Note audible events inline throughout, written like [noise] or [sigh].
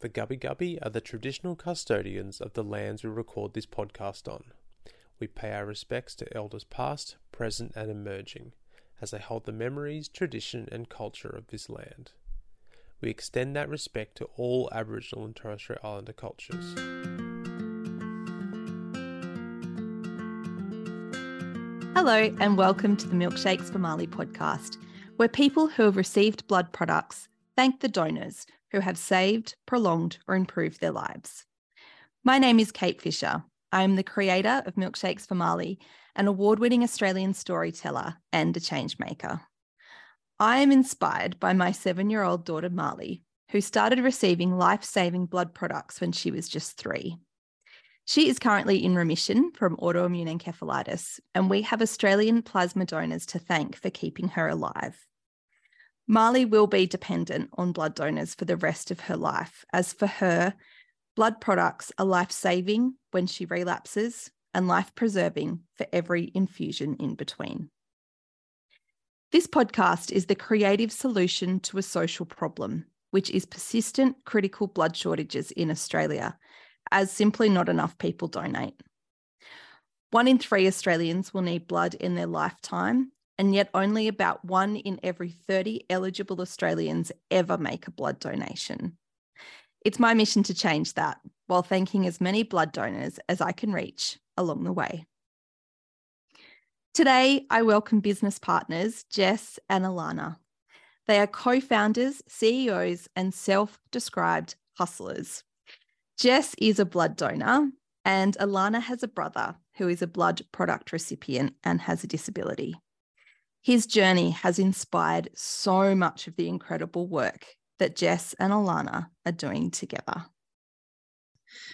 The Gubbi Gubbi are the traditional custodians of the lands we record this podcast on. We pay our respects to elders past, present, and emerging, as they hold the memories, tradition, and culture of this land. We extend that respect to all Aboriginal and Torres Strait Islander cultures. Hello, and welcome to the Milkshakes for Marleigh podcast, where people who have received blood products thank the donors who have saved, prolonged, or improved their lives. My name is Kate Fisher. I am the creator of Milkshakes for Marleigh, an award winning Australian storyteller and a change maker. I am inspired by my seven year old daughter, Marleigh, who started receiving life saving blood products when she was just three. She is currently in remission from autoimmune encephalitis, and we have Australian plasma donors to thank for keeping her alive. Marleigh will be dependent on blood donors for the rest of her life, as for her, blood products are life saving when she relapses and life preserving for every infusion in between. This podcast is the creative solution to a social problem, which is persistent critical blood shortages in Australia, as simply not enough people donate. One in three Australians will need blood in their lifetime, and yet only about one in every 30 eligible Australians ever make a blood donation. It's my mission to change that while thanking as many blood donors as I can reach along the way. Today, I welcome business partners Jess and Elana. They are co founders, CEOs, and self described hustlers. Jess is a blood donor, and Elana has a brother who is a blood product recipient and has a disability. His journey has inspired so much of the incredible work that Jess and Elana are doing together.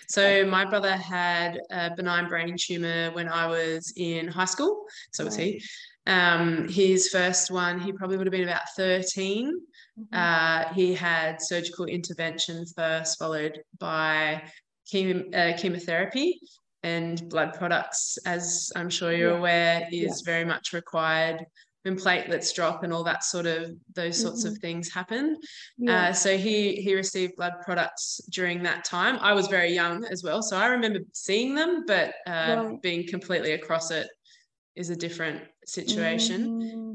So, my brother had a benign brain tumor when I was in high school. So was he. Um, his first one, he probably would have been about 13. Mm-hmm. Uh, he had surgical intervention first, followed by chemo, uh, chemotherapy and blood products, as I'm sure you're yeah. aware, is yeah. very much required when platelets drop and all that sort of those sorts mm-hmm. of things happen. Yeah. Uh, so he he received blood products during that time. I was very young as well, so I remember seeing them, but uh, right. being completely across it is a different situation. Mm-hmm.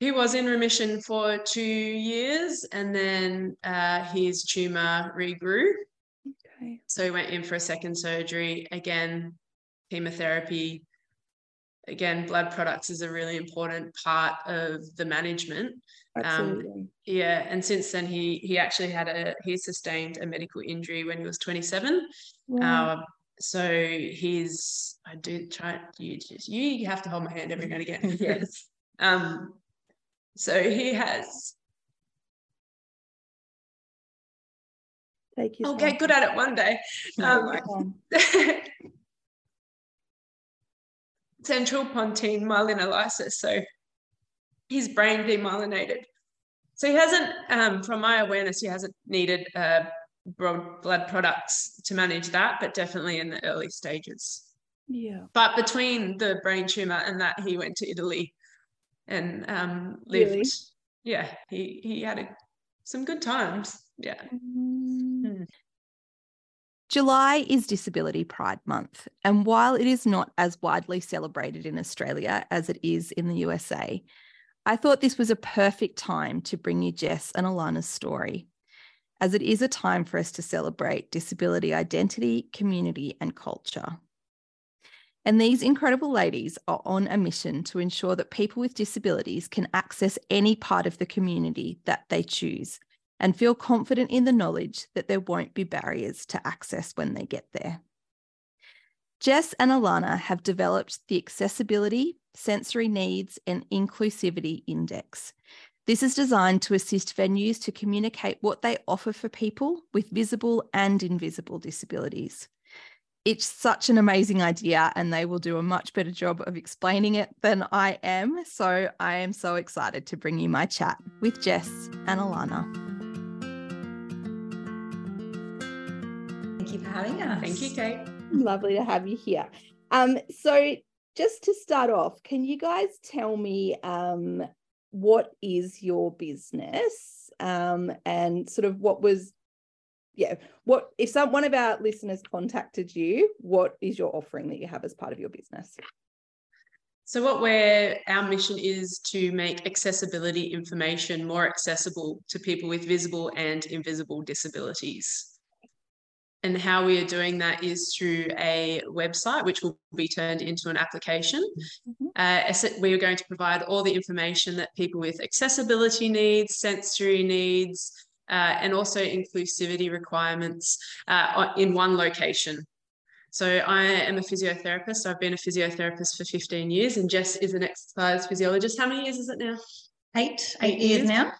He was in remission for two years, and then uh, his tumor regrew. Okay. So he went in for a second surgery again, chemotherapy again, blood products is a really important part of the management. Um, Absolutely. Um, yeah, and since then he he actually had a he sustained a medical injury when he was 27. Yeah. Uh, so he's I do try you just you have to hold my hand every now and again. [laughs] yes. Um. So he has. Thank you. I'll get good at it one day. [laughs] Um, [laughs] central pontine myelinolysis. So his brain demyelinated. So he hasn't, um, from my awareness, he hasn't needed uh, blood products to manage that, but definitely in the early stages. Yeah. But between the brain tumor and that, he went to Italy and um, lived. Really? Yeah, he he had a, some good times. Yeah. Mm. July is Disability Pride Month, and while it is not as widely celebrated in Australia as it is in the USA, I thought this was a perfect time to bring you Jess and Elana's story, as it is a time for us to celebrate disability identity, community, and culture. And these incredible ladies are on a mission to ensure that people with disabilities can access any part of the community that they choose and feel confident in the knowledge that there won't be barriers to access when they get there. Jess and Elana have developed the Accessibility, Sensory Needs and Inclusivity Index. This is designed to assist venues to communicate what they offer for people with visible and invisible disabilities. It's such an amazing idea, and they will do a much better job of explaining it than I am. So I am so excited to bring you my chat with Jess and Elana. You for having us. Thank you, Kate. Lovely to have you here. Um, so just to start off, can you guys tell me um, what is your business um, and sort of what was yeah, what if some one of our listeners contacted you? What is your offering that you have as part of your business? So, what we're our mission is to make accessibility information more accessible to people with visible and invisible disabilities. And how we are doing that is through a website, which will be turned into an application. Mm-hmm. Uh, we are going to provide all the information that people with accessibility needs, sensory needs, uh, and also inclusivity requirements uh, in one location. So I am a physiotherapist. I've been a physiotherapist for 15 years, and Jess is an exercise physiologist. How many years is it now? Eight, eight, eight years, years, now.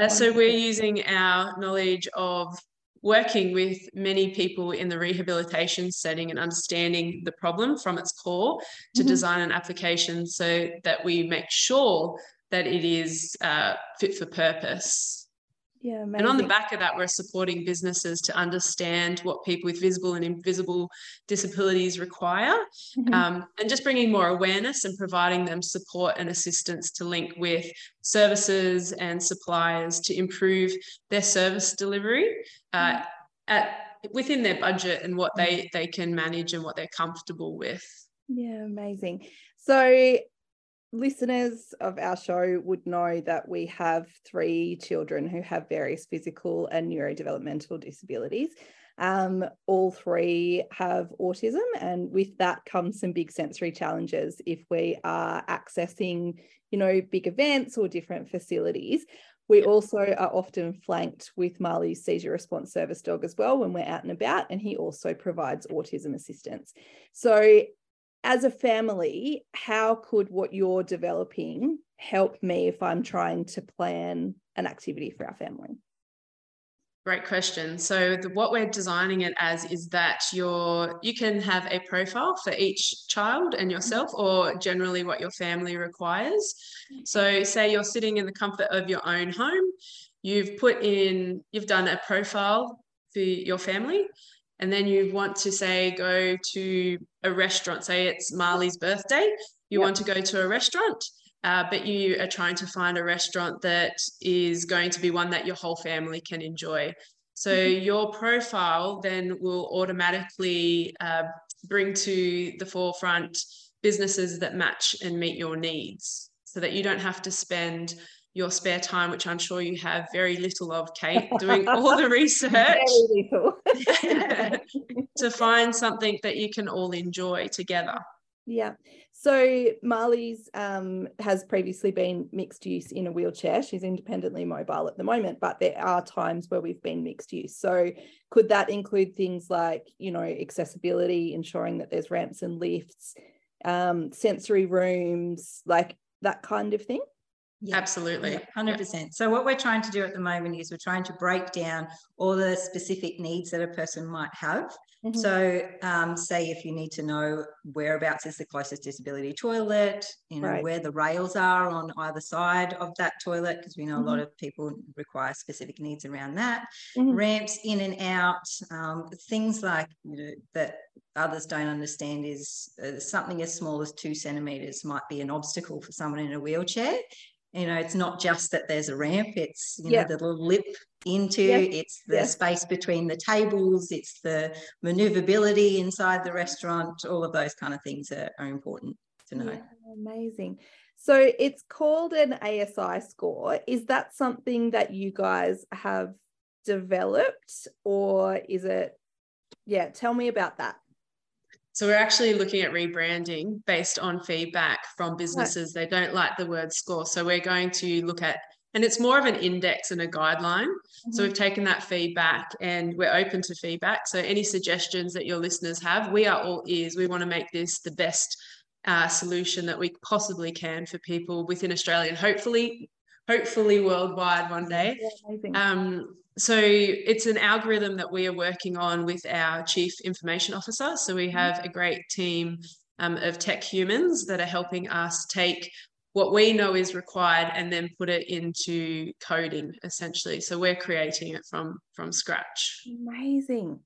Uh, so we're using our knowledge of working with many people in the rehabilitation setting and understanding the problem from its core to mm-hmm. design an application so that we make sure that it is uh, fit for purpose yeah, amazing. and on the back of that, we're supporting businesses to understand what people with visible and invisible disabilities require, mm-hmm. um, and just bringing more awareness and providing them support and assistance to link with services and suppliers to improve their service delivery uh, mm-hmm. at within their budget and what they mm-hmm. they can manage and what they're comfortable with. Yeah, amazing. So listeners of our show would know that we have three children who have various physical and neurodevelopmental disabilities. Um, all three have autism, and with that comes some big sensory challenges if we are accessing, you know, big events or different facilities. We also are often flanked with Marleigh's seizure response service dog as well when we're out and about, and he also provides autism assistance. So, as a family, how could what you're developing help me if I'm trying to plan an activity for our family? Great question. So the, what we're designing it as is that you're you can have a profile for each child and yourself, mm-hmm. or generally what your family requires. Mm-hmm. So say you're sitting in the comfort of your own home, you've put in, you've done a profile for your family, and then you want to say go to a restaurant say it's marleigh's birthday you yep. want to go to a restaurant uh, but you are trying to find a restaurant that is going to be one that your whole family can enjoy so mm-hmm. your profile then will automatically uh, bring to the forefront businesses that match and meet your needs so that you don't have to spend your spare time, which I'm sure you have very little of, Kate, doing all the [laughs] research [laughs] to find something that you can all enjoy together. Yeah. So Marleigh's um, has previously been mixed use in a wheelchair. She's independently mobile at the moment, but there are times where we've been mixed use. So could that include things like, you know, accessibility, ensuring that there's ramps and lifts, um, sensory rooms, like that kind of thing? Yeah, Absolutely. Yeah, 100%. So, what we're trying to do at the moment is we're trying to break down all the specific needs that a person might have. Mm-hmm. So, um, say if you need to know whereabouts is the closest disability toilet, you know, right. where the rails are on either side of that toilet, because we know mm-hmm. a lot of people require specific needs around that, mm-hmm. ramps in and out, um, things like you know, that others don't understand is uh, something as small as two centimeters might be an obstacle for someone in a wheelchair you know it's not just that there's a ramp it's you know the little lip into it's the space between the tables it's the maneuverability inside the restaurant all of those kind of things are, are important to know. Yeah, amazing. So it's called an asi score. Is that something that you guys have developed or is it yeah tell me about that so we're actually looking at rebranding based on feedback from businesses. They don't like the word score. So we're going to look at, and it's more of an index and a guideline. Mm-hmm. So we've taken that feedback and we're open to feedback. So any suggestions that your listeners have, we are all ears. We want to make this the best uh, solution that we possibly can for people within Australia and hopefully, hopefully worldwide one day. Um, so it's an algorithm that we are working on with our chief information officer. So we mm-hmm. have a great team um, of tech humans that are helping us take what we know is required and then put it into coding essentially. So we're creating it from from scratch. Amazing.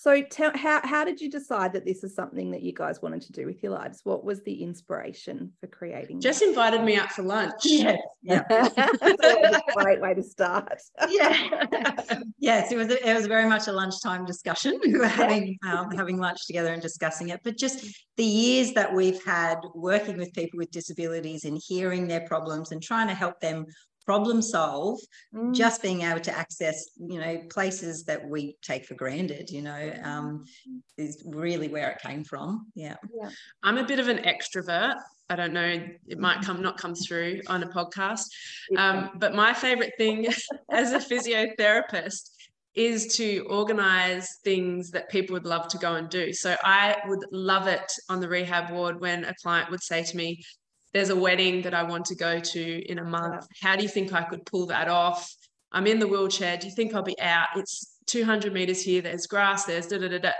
So tell how how did you decide that this is something that you guys wanted to do with your lives? What was the inspiration for creating? Jess invited me out for lunch. Yes, yeah, [laughs] a great way to start. yeah. [laughs] yes, it was. A, it was very much a lunchtime discussion. [laughs] We were having um, having lunch together and discussing it. But just the years that we've had working with people with disabilities and hearing their problems and trying to help them problem solve mm. just being able to access you know places that we take for granted you know um, is really where it came from. Yeah. yeah. I'm a bit of an extrovert. I don't know. It might come not come through on a podcast. Um, but my favorite thing [laughs] as a physiotherapist is to organize things that people would love to go and do. So I would love it on the rehab ward when a client would say to me, there's a wedding that I want to go to in a month. How do you think I could pull that off? I'm in the wheelchair. Do you think I'll be out? It's 200 meters here. There's grass. There's da da da da.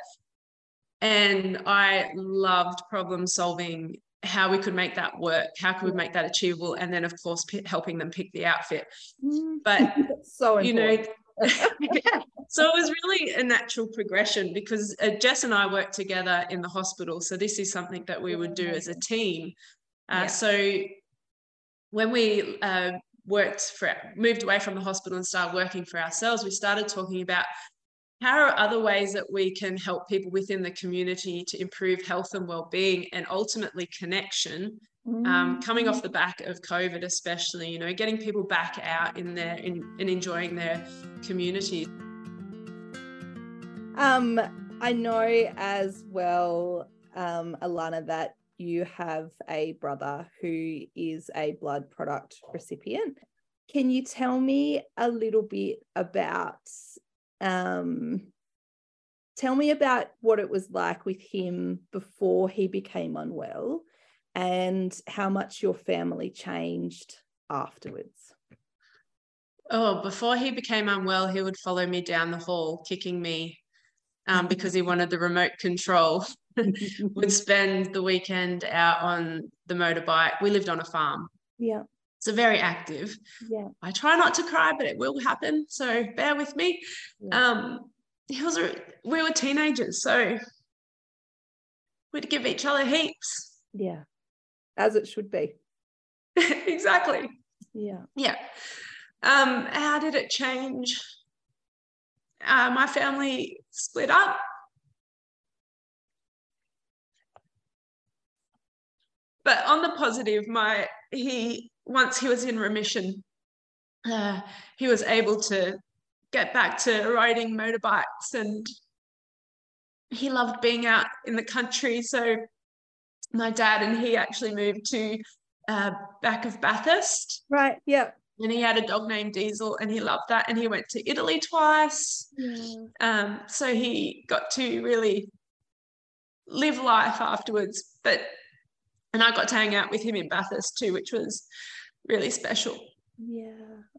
And I loved problem solving how we could make that work. How could we make that achievable? And then, of course, p- helping them pick the outfit. Mm. But [laughs] so you know, [laughs] [laughs] so it was really a natural progression because uh, Jess and I worked together in the hospital. So this is something that we would do as a team. Uh, yeah. So when we uh, worked for, moved away from the hospital and started working for ourselves, we started talking about how are other ways that we can help people within the community to improve health and well-being and ultimately connection um, coming off mm. the back of covid especially you know getting people back out in there and enjoying their community um i know as well um elana that you have a brother who is a blood product recipient. Can you tell me a little bit about um, tell me about what it was like with him before he became unwell and how much your family changed afterwards? Oh, before he became unwell, he would follow me down the hall, kicking me um, because he wanted the remote control. [laughs] [laughs] would [laughs] spend the weekend out on the motorbike. We lived on a farm. Yeah. So very active. Yeah. I try not to cry, but it will happen. So bear with me. Yeah. Um, he was a, we were teenagers, so we'd give each other heaps. Yeah. As it should be. [laughs] exactly. Yeah. Yeah. Um, how did it change? Uh, my family split up but on the positive, my he once he was in remission, uh, he was able to get back to riding motorbikes and he loved being out in the country. So my dad and he actually moved to uh, back of Bathurst. Right. Yeah. And he had a dog named Diesel and he loved that. And he went to Italy twice. Um, so he got to really live life afterwards. But and I got to hang out with him in Bathurst too, which was really special. Yeah,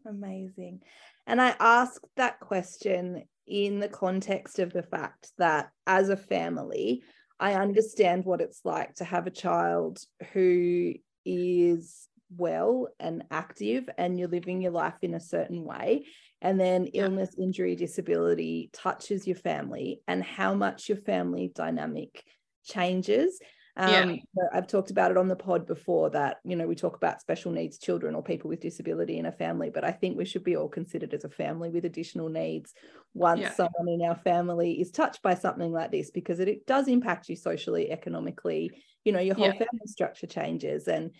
amazing. And I asked that question in the context of the fact that as a family, I understand what it's like to have a child who is well and active and you're living your life in a certain way and then illness injury disability touches your family and how much your family dynamic changes um, yeah. I've talked about it on the pod before that, you know, we talk about special needs children or people with disability in a family, but I think we should be all considered as a family with additional needs once yeah. someone in our family is touched by something like this, because it, it does impact you socially, economically, you know, your whole yeah. family structure changes. And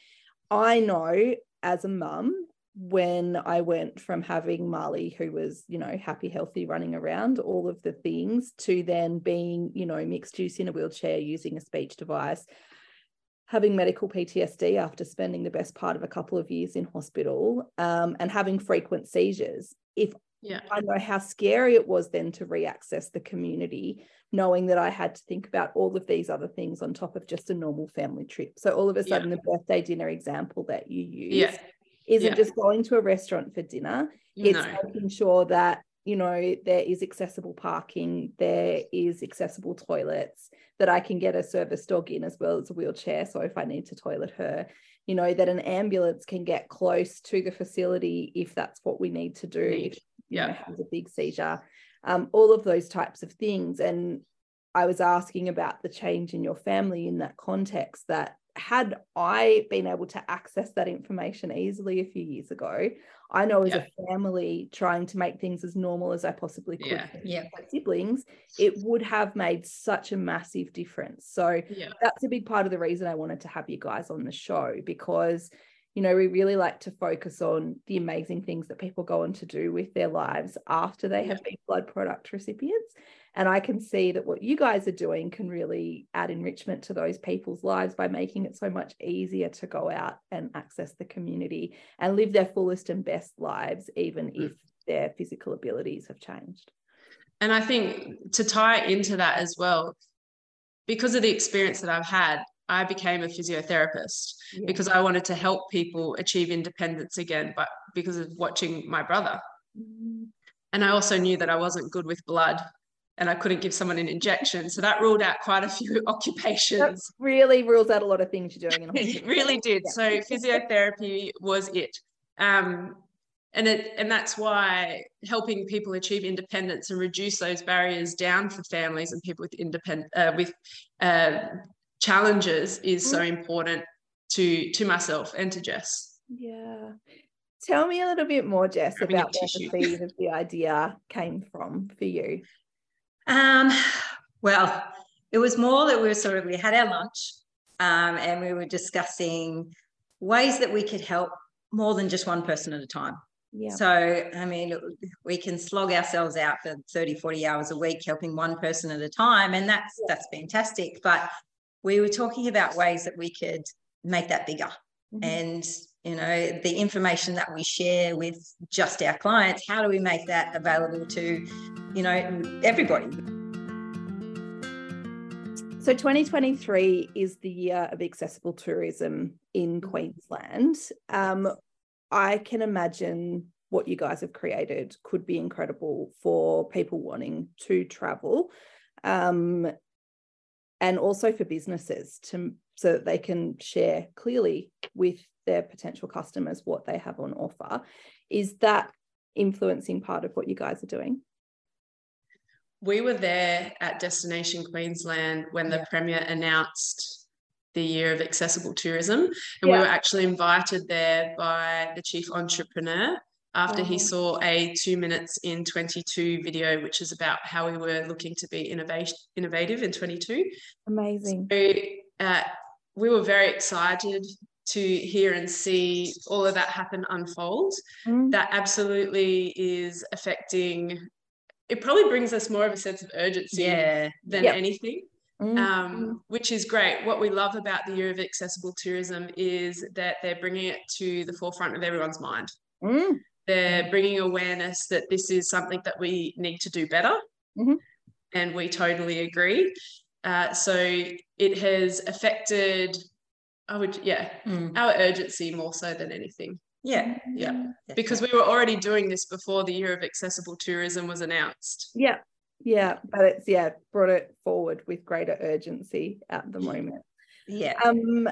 I know as a mum, when I went from having Marleigh, who was, you know, happy, healthy, running around, all of the things, to then being, you know, mixed use in a wheelchair using a speech device, having medical PTSD after spending the best part of a couple of years in hospital, um, and having frequent seizures. If yeah. I know how scary it was then to re-access the community, knowing that I had to think about all of these other things on top of just a normal family trip. So all of a sudden, yeah. the birthday dinner example that you use yeah isn't yeah. just going to a restaurant for dinner. It's no. making sure that you know there is accessible parking there is accessible toilets that i can get a service dog in as well as a wheelchair. So if i need to toilet her you know that an ambulance can get close to the facility if that's what we need to do if yeah know, has a big seizure. Um, all of those types of things. And I was asking about the change in your family in that context that had I been able to access that information easily a few years ago, I know as Yeah. a family trying to make things as normal as I possibly could Yeah. for Yeah. my siblings, it would have made such a massive difference. So Yeah. that's a big part of the reason I wanted to have you guys on the show because you know we really like to focus on the amazing things that people go on to do with their lives after they have been blood product recipients and I can see that what you guys are doing can really add enrichment to those people's lives by making it so much easier to go out and access the community and live their fullest and best lives even Mm. if their physical abilities have changed. And I think to tie into that as well, because of the experience that I've had, I became a physiotherapist Yeah. because I wanted to help people achieve independence again, but because of watching my brother. Mm. And I also knew that I wasn't good with blood and I couldn't give someone an injection. So that ruled out quite a few [laughs] occupations. That really rules out a lot of things you're doing in a [laughs] it really did. Yeah. So physiotherapy was it. Um, and it and that's why helping people achieve independence and reduce those barriers down for families and people with independent uh, with uh, challenges is so important to to myself and to Jess. Yeah. Tell me a little bit more, Jess, Grabbing about where the tissue. seed of the idea came from for you. Um, well, it was more that we were sort of we had our lunch um, and we were discussing ways that we could help more than just one person at a time. Yeah. So, I mean, we can slog ourselves out for 30, 40 hours a week helping one person at a time, and that's that's fantastic. But we were talking about ways that we could make that bigger. Mhm. And, you know, the information that we share with just our clients, how do we make that available to, you know, everybody? So 2023 is the year of accessible tourism in Queensland. Um, I can imagine what you guys have created could be incredible for people wanting to travel, um, and also for businesses to so that they can share clearly with their potential customers what they have on offer. Is that influencing part of what you guys are doing? We were there at Destination Queensland when the Yeah. Premier announced the year of accessible tourism. And we were actually invited there by the chief entrepreneur after he saw a two minutes in 22 video, which is about how we were looking to be innovation, innovative in 22. Amazing. So, uh, we were very excited to hear and see all of that happen unfold. Mm. That absolutely is affecting. It probably brings us more of a sense of urgency Yeah. than Yep. anything, Mm. um, which is great. What we love about the Year of Accessible Tourism is that they're bringing it to the forefront of everyone's mind. Mm. They're bringing awareness that this is something that we need to do better. Mhm. And we totally agree. Uh, so it has affected, I would, yeah, Mm. our urgency more so than anything. Yeah. Yeah. Because we were already doing this before the Year of Accessible Tourism was announced. Yeah, yeah, but it's yeah brought it forward with greater urgency at the moment. Yeah. Um,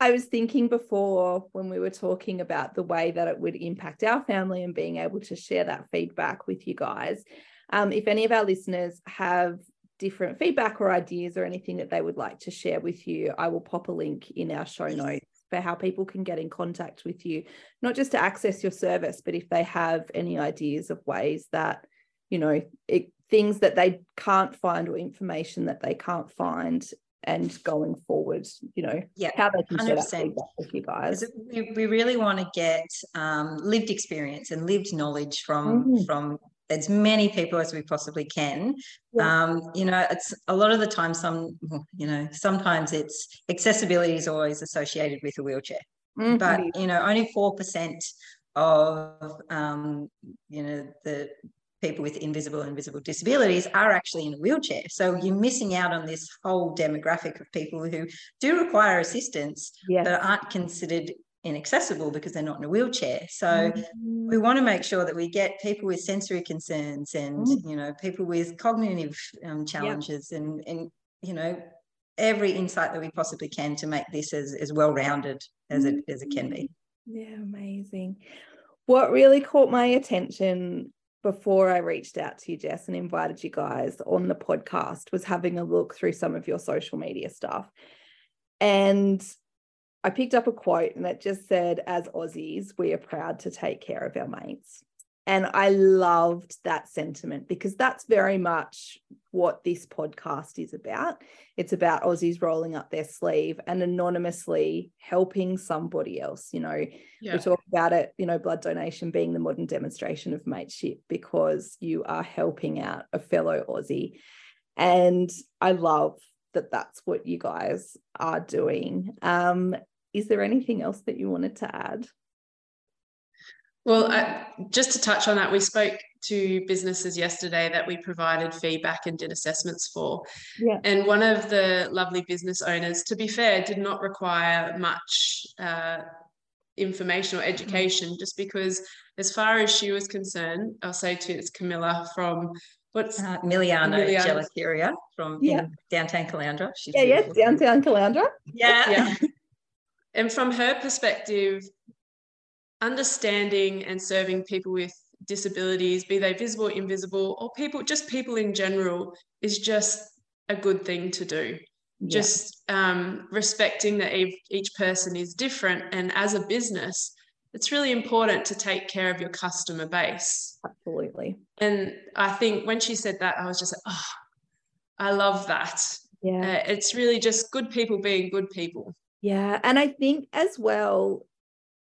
I was thinking before when we were talking about the way that it would impact our family and being able to share that feedback with you guys. Um, if any of our listeners have different feedback or ideas or anything that they would like to share with you, I will pop a link in our show notes for how people can get in contact with you, not just to access your service, but if they have any ideas of ways that, you know, it, things that they can't find or information that they can't find and going forward, you know, Yeah. how they can share that 100%. feedback with you guys. We, we really want to get um, lived experience and lived knowledge from Mhm. from as many people as we possibly can. Yeah. Um, you know, it's a lot of the time. Some, you know, sometimes it's accessibility is always associated with a wheelchair, Mhm. but you know, only four percent of um, you know the people with invisible and visible disabilities are actually in a wheelchair. So you're missing out on this whole demographic of people who do require assistance yes. but aren't considered inaccessible because they're not in a wheelchair. So Mhm. we want to make sure that we get people with sensory concerns and Mm. you know people with cognitive um, challenges and and you know every insight that we possibly can to make this as, as well rounded as it as it can be. Yeah, amazing. What really caught my attention before I reached out to you, Jess, and invited you guys on the podcast was having a look through some of your social media stuff. And I picked up a quote and it just said, as Aussies, we are proud to take care of our mates. And I loved that sentiment because that's very much what this podcast is about. It's about Aussies rolling up their sleeve and anonymously helping somebody else. You know, yeah. we talk about it, you know, blood donation being the modern demonstration of mateship because you are helping out a fellow Aussie. And I love that that's what you guys are doing. Um, is there anything else that you wanted to add? Well, uh, just to touch on that, we spoke to businesses yesterday that we provided feedback and did assessments for. Yeah. And one of the lovely business owners, to be fair, did not require much uh, information or education, just because, as far as she was concerned, I'll say to it's Camilla from what's uh, Miliano Gelateria from yeah. downtown Caloundra. She's yeah, yes, downtown Caloundra. Yeah. yeah. and from her perspective, understanding and serving people with disabilities, be they visible, invisible, or people, just people in general, is just a good thing to do. Yeah. Just um, respecting that each person is different. And as a business, it's really important to take care of your customer base. Absolutely. And I think when she said that, I was just like, oh, I love that. Yeah. Uh, it's really just good people being good people. Yeah. And I think as well,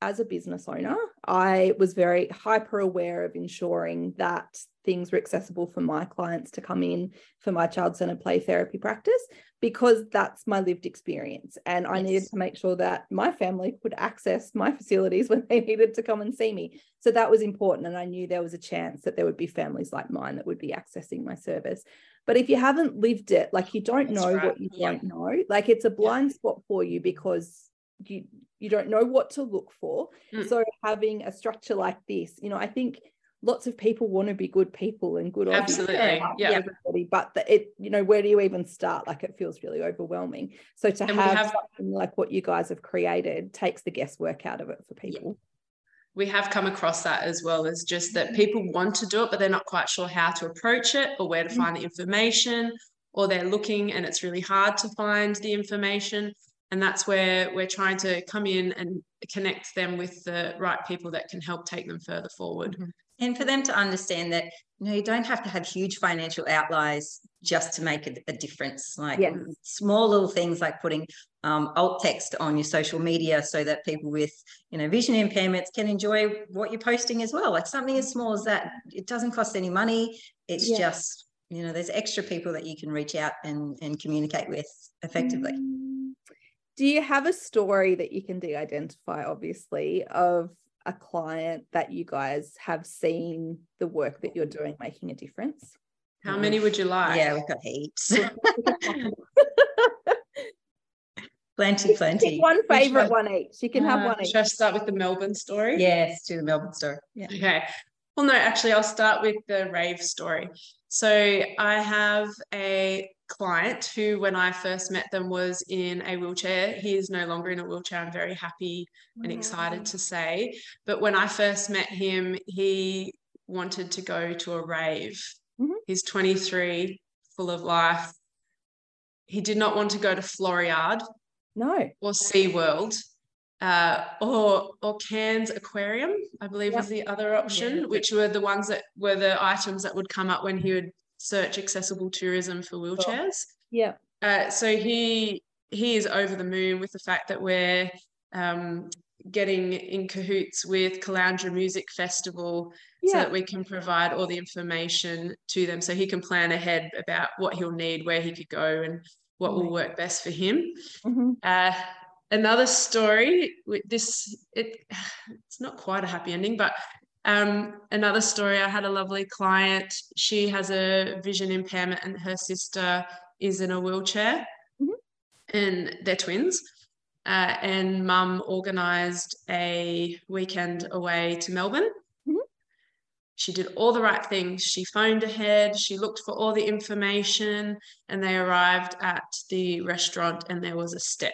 as a business owner, I was very hyper aware of ensuring that things were accessible for my clients to come in for my child centered play therapy practice because that's my lived experience. And I yes. needed to make sure that my family could access my facilities [laughs] when they needed to come and see me. So that was important. And I knew there was a chance that there would be families like mine that would be accessing my service. But if you haven't lived it, like you don't that's know right. what you yeah. don't know, like it's a blind yeah. spot for you because you you don't know what to look for. Mm. so having a structure like this you know i think lots of people want to be good people and good absolutely. Yeah. everybody but the, it you know where do you even start? Like it feels really overwhelming. So to have, have, something like what you guys have created takes the guesswork out of it for people. Yeah. we have come across that as well as just that people want to do it but they're not quite sure how to approach it or where to mm. find the information or they're looking and it's really hard to find the information and that's where we're trying to come in and connect them with the right people that can help take them further forward mm-hmm. and for them to understand that you know you don't have to have huge financial outlays just to make a, a difference like yes. small little things like putting um, alt text on your social media so that people with you know vision impairments can enjoy what you're posting as well like something as small as that it doesn't cost any money it's yeah. just you know there's extra people that you can reach out and and communicate with effectively mm-hmm do you have a story that you can de-identify obviously of a client that you guys have seen the work that you're doing making a difference? How many would you like? Yeah we've got heaps. [laughs] Plenty plenty. Pick one favorite one, one, each. You can uh, have one each should I start with the melbourne story? Yes do the melbourne story. Yeah. Okay. Well no actually i'll start with the rave story so i have a client who, when I first met them, was in a wheelchair. He is no longer in a wheelchair. I'm very happy and excited to say. But when I first met him, he wanted to go to a rave. Mm-hmm. He's 23, full of life. He did not want to go to Floriade. No. Or SeaWorld. Uh, or or Cairns Aquarium, I believe yep. was the other option, yeah. which were the ones that were the items that would come up when he would search accessible tourism for wheelchairs. Yeah. Uh, so he he is over the moon with the fact that we're um, getting in cahoots with Caloundra Music Festival yeah. so that we can provide all the information to them so he can plan ahead about what he'll need, where he could go, and what will work best for him. Mm-hmm. Uh, another story with this it it's not quite a happy ending but um, another story, I had a lovely client. She has a vision impairment, and her sister is in a wheelchair, mm-hmm. and they're twins. Uh, and mum organised a weekend away to Melbourne. Mm-hmm. She did all the right things. She phoned ahead, she looked for all the information, and they arrived at the restaurant, and there was a step.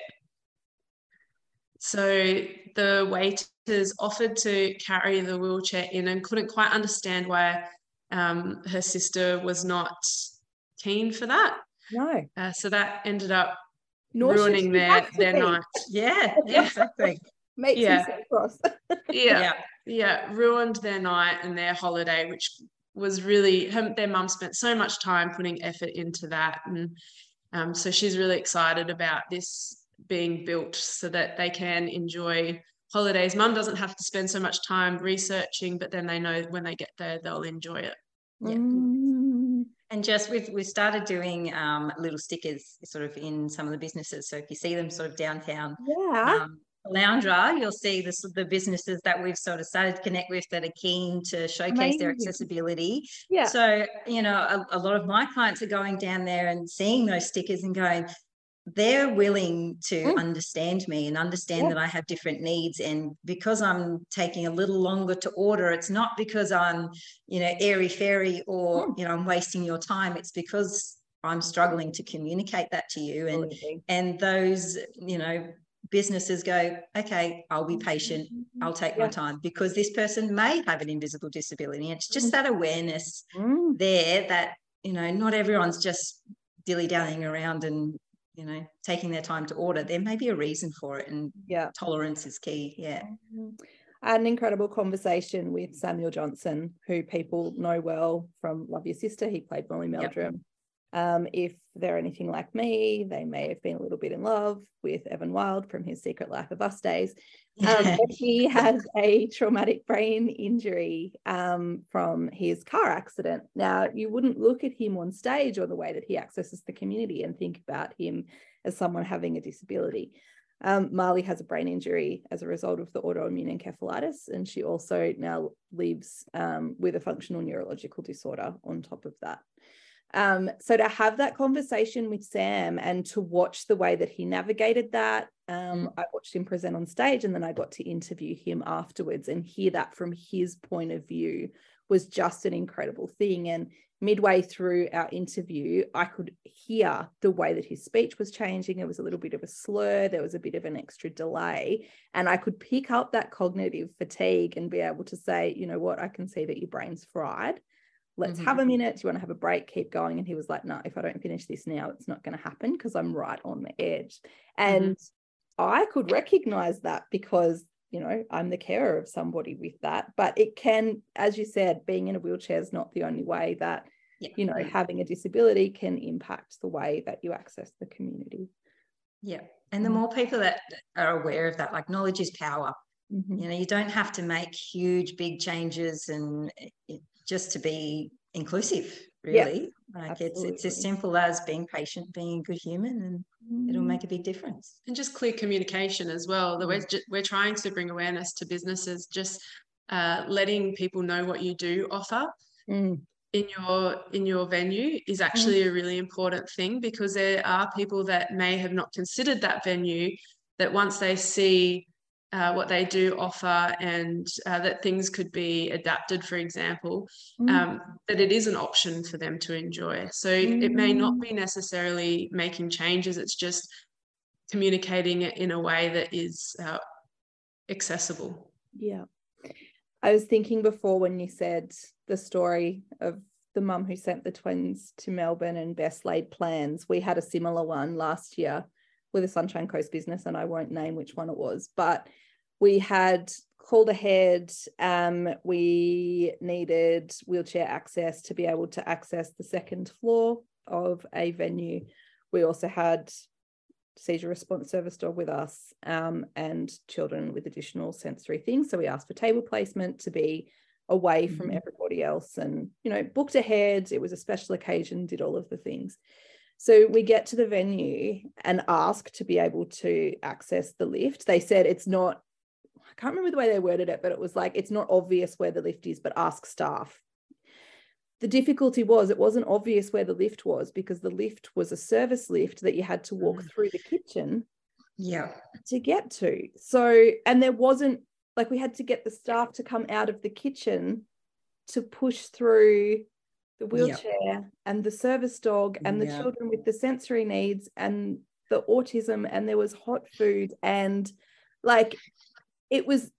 So the waiters offered to carry the wheelchair in and couldn't quite understand why um, her sister was not keen for that. No. Uh, so that ended up Nor ruining their their night. [laughs] Yeah, exactly. Makes Yeah. me so cross. Yeah, yeah, ruined their night and their holiday, which was really her, their mum spent so much time putting effort into that, and um, so she's really excited about this being built so that they can enjoy holidays. Mum doesn't have to spend so much time researching, but then they know when they get there they'll enjoy it. Yeah. Mm. And just we've we've started doing um, little stickers sort of in some of the businesses. So if you see them sort of downtown Yeah. um, Caloundra, you'll see the, the businesses that we've sort of started to connect with that are keen to showcase their accessibility. yeah. So, you know, a, a lot of my clients are going down there and seeing those stickers and going, they're willing to Mm. understand me and understand Yeah. that I have different needs. And because I'm taking a little longer to order, it's not because I'm, you know, airy fairy or, Mm. you know, I'm wasting your time. It's because I'm struggling to communicate that to you. And Absolutely. and those, you know, businesses go, okay, I'll be patient. I'll take my time because this person may have an invisible disability. And It's just that awareness Mm. there that, you know, not everyone's just dilly dallying around and, you know, taking their time to order. There may be a reason for it, and Yeah. tolerance is key. Yeah. Mm-hmm. An incredible conversation with Samuel Johnson, who people know well from Love Your Sister. He played Molly Meldrum. Um, if they're anything like me, they may have been a little bit in love with Evan Wylde from his Secret Life of Us days. Um, he has a traumatic brain injury um, from his car accident. Now, you wouldn't look at him on stage or the way that he accesses the community and think about him as someone having a disability. Um, Marleigh has a brain injury as a result of the autoimmune encephalitis, and she also now lives um, with a functional neurological disorder on top of that. Um, so to have that conversation with Sam and to watch the way that he navigated that, um, I watched him present on stage and then I got to interview him afterwards and hear that from his point of view was just an incredible thing. And midway through our interview, I could hear the way that his speech was changing. It was a little bit of a slur, there was a bit of an extra delay. And I could pick up that cognitive fatigue and be able to say, you know what, I can see that your brain's fried. Let's Mhm. have a minute. Do you want to have a break? Keep going. And he was like, No, if I don't finish this now, it's not going to happen because I'm right on the edge. And I could recognize that because, you know, I'm the carer of somebody with that. But it can, as you said, being in a wheelchair is not the only way that, Yeah. you know, having a disability can impact the way that you access the community. Yeah. And the Mm. more people that are aware of that, like knowledge is power. Mhm. You know, you don't have to make huge, big changes and it, it- just to be inclusive, Yeah, really. like it's it's as simple as being patient, being a good human, and it'll Mm. make a big difference. and just clear communication as well. That we're Mm. we're trying to bring awareness to businesses, just uh, letting people know what you do offer Mm. in your in your venue is actually a really important thing because there are people that may have not considered that venue that once they see uh, what they do offer and uh, that things could be adapted, for example, Mm. um, that it is an option for them to enjoy. So it may not be necessarily making changes, it's just communicating it in a way that is uh, accessible. Yeah. I was thinking before when you said the story of the mum who sent the twins to Melbourne and best laid plans. We had a similar one last year with a Sunshine Coast business, and I won't name which one it was, but we had called ahead. Um, we needed wheelchair access to be able to access the second floor of a venue. We also had seizure response service dog with us um, and children with additional sensory things. So we asked for table placement to be away from Mhm. everybody else and, you know, booked ahead. It was a special occasion, did all of the things. So we get to the venue and ask to be able to access the lift. They said it's not, I can't remember the way they worded it, but it was like, it's not obvious where the lift is, but ask staff the difficulty was it wasn't obvious where the lift was because the lift was a service lift that you had to walk Mm. through the kitchen Yeah. to get to. So, and there wasn't like we had to get the staff to come out of the kitchen to push through the wheelchair and the service dog and the Yeah. children with the sensory needs and the autism and there was hot food and like it was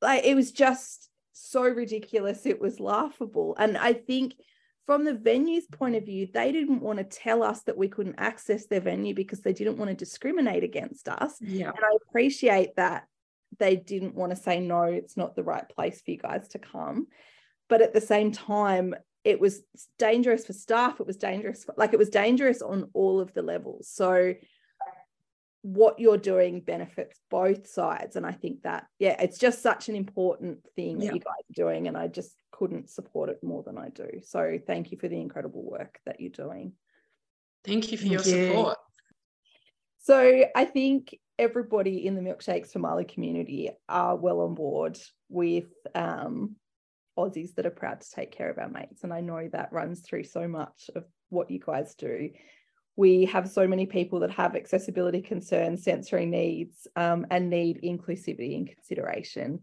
like it was just so ridiculous, it was laughable. And I think from the venue's point of view, they didn't want to tell us that we couldn't access their venue because they didn't want to discriminate against us. Yeah. And I appreciate that they didn't want to say, no, it's not the right place for you guys to come. But at the same time, it was dangerous for staff. It was dangerous, for, like it was dangerous on all of the levels. So what you're doing benefits both sides. And I think that, yeah, it's just such an important thing Yeah. that you guys are doing. And I just couldn't support it more than I do. So thank you for the incredible work that you're doing. Thank you for Thank your you. support. So I think everybody in the Milkshakes for Marleigh community are well on board with um, Aussies that are proud to take care of our mates. And I know that runs through so much of what you guys do. We have so many people that have accessibility concerns, sensory needs, um, and need inclusivity and consideration.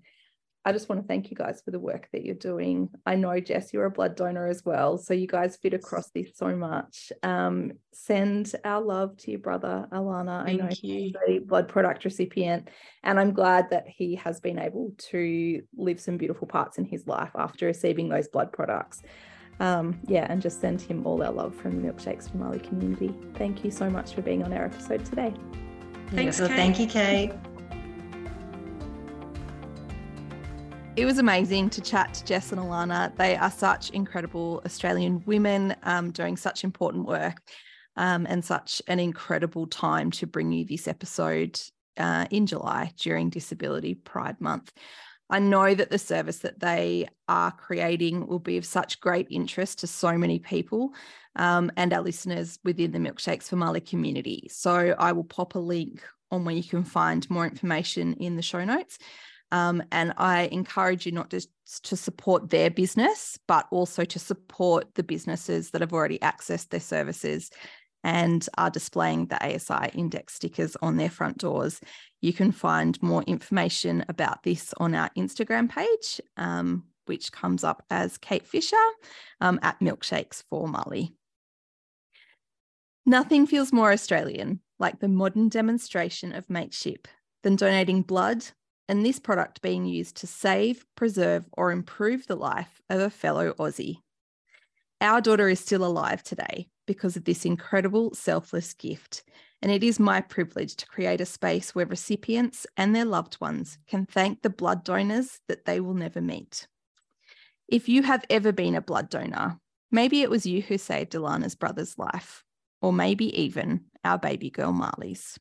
I just want to thank you guys for the work that you're doing. I know, Jess, you're a blood donor as well. So you guys fit across this so much. Um, send our love to your brother, Elana. I know Thank you. he's a blood product recipient. And I'm glad that he has been able to live some beautiful parts in his life after receiving those blood products. Um, yeah, and just send him all our love from the Milkshakes for Marleigh community. Thank you so much for being on our episode today. Thanks, Beautiful. Thank you, Kate. It was amazing to chat to Jess and Elana. They are such incredible Australian women um, doing such important work um, and such an incredible time to bring you this episode uh, in July during Disability Pride Month. I know that the service that they are creating will be of such great interest to so many people um, and our listeners within the Milkshakes for Marleigh community. So I will pop a link on where you can find more information in the show notes. Um, and I encourage you not just to support their business, but also to support the businesses that have already accessed their services and are displaying the ASI index stickers on their front doors. You can find more information about this on our Instagram page, um, which comes up as Kate Fisher um, at Milkshakes for Marleigh. Nothing feels more Australian like the modern demonstration of mateship than donating blood and this product being used to save, preserve, or improve the life of a fellow Aussie. Our daughter is still alive today because of this incredible selfless gift, and it is my privilege to create a space where recipients and their loved ones can thank the blood donors that they will never meet. If you have ever been a blood donor, maybe it was you who saved Elana's brother's life, or maybe even our baby girl Marleigh's.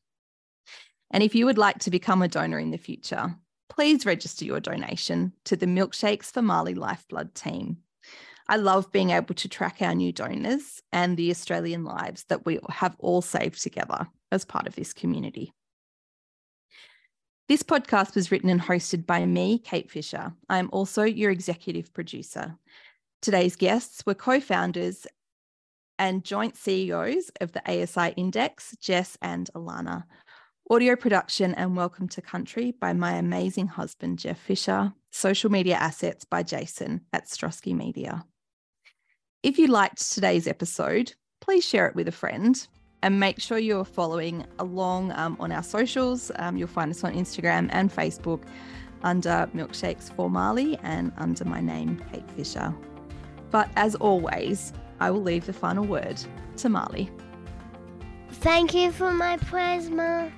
And if you would like to become a donor in the future, please register your donation to the Milkshakes for Marleigh Lifeblood team. I love being able to track our new donors and the Australian lives that we have all saved together as part of this community. This podcast was written and hosted by me, Kate Fisher. I am also your executive producer. Today's guests were co founders and joint CEOs of the ASI Index, Jess and Elana. Audio production and Welcome to Country by my amazing husband, Jeff Fisher. Social media assets by Jason at Strosky Media. If you liked today's episode, please share it with a friend and make sure you're following along um, on our socials. Um, you'll find us on Instagram and Facebook under Milkshakes for Marleigh and under my name, Kate Fisher. But as always, I will leave the final word to Marleigh. Thank you for my plasma.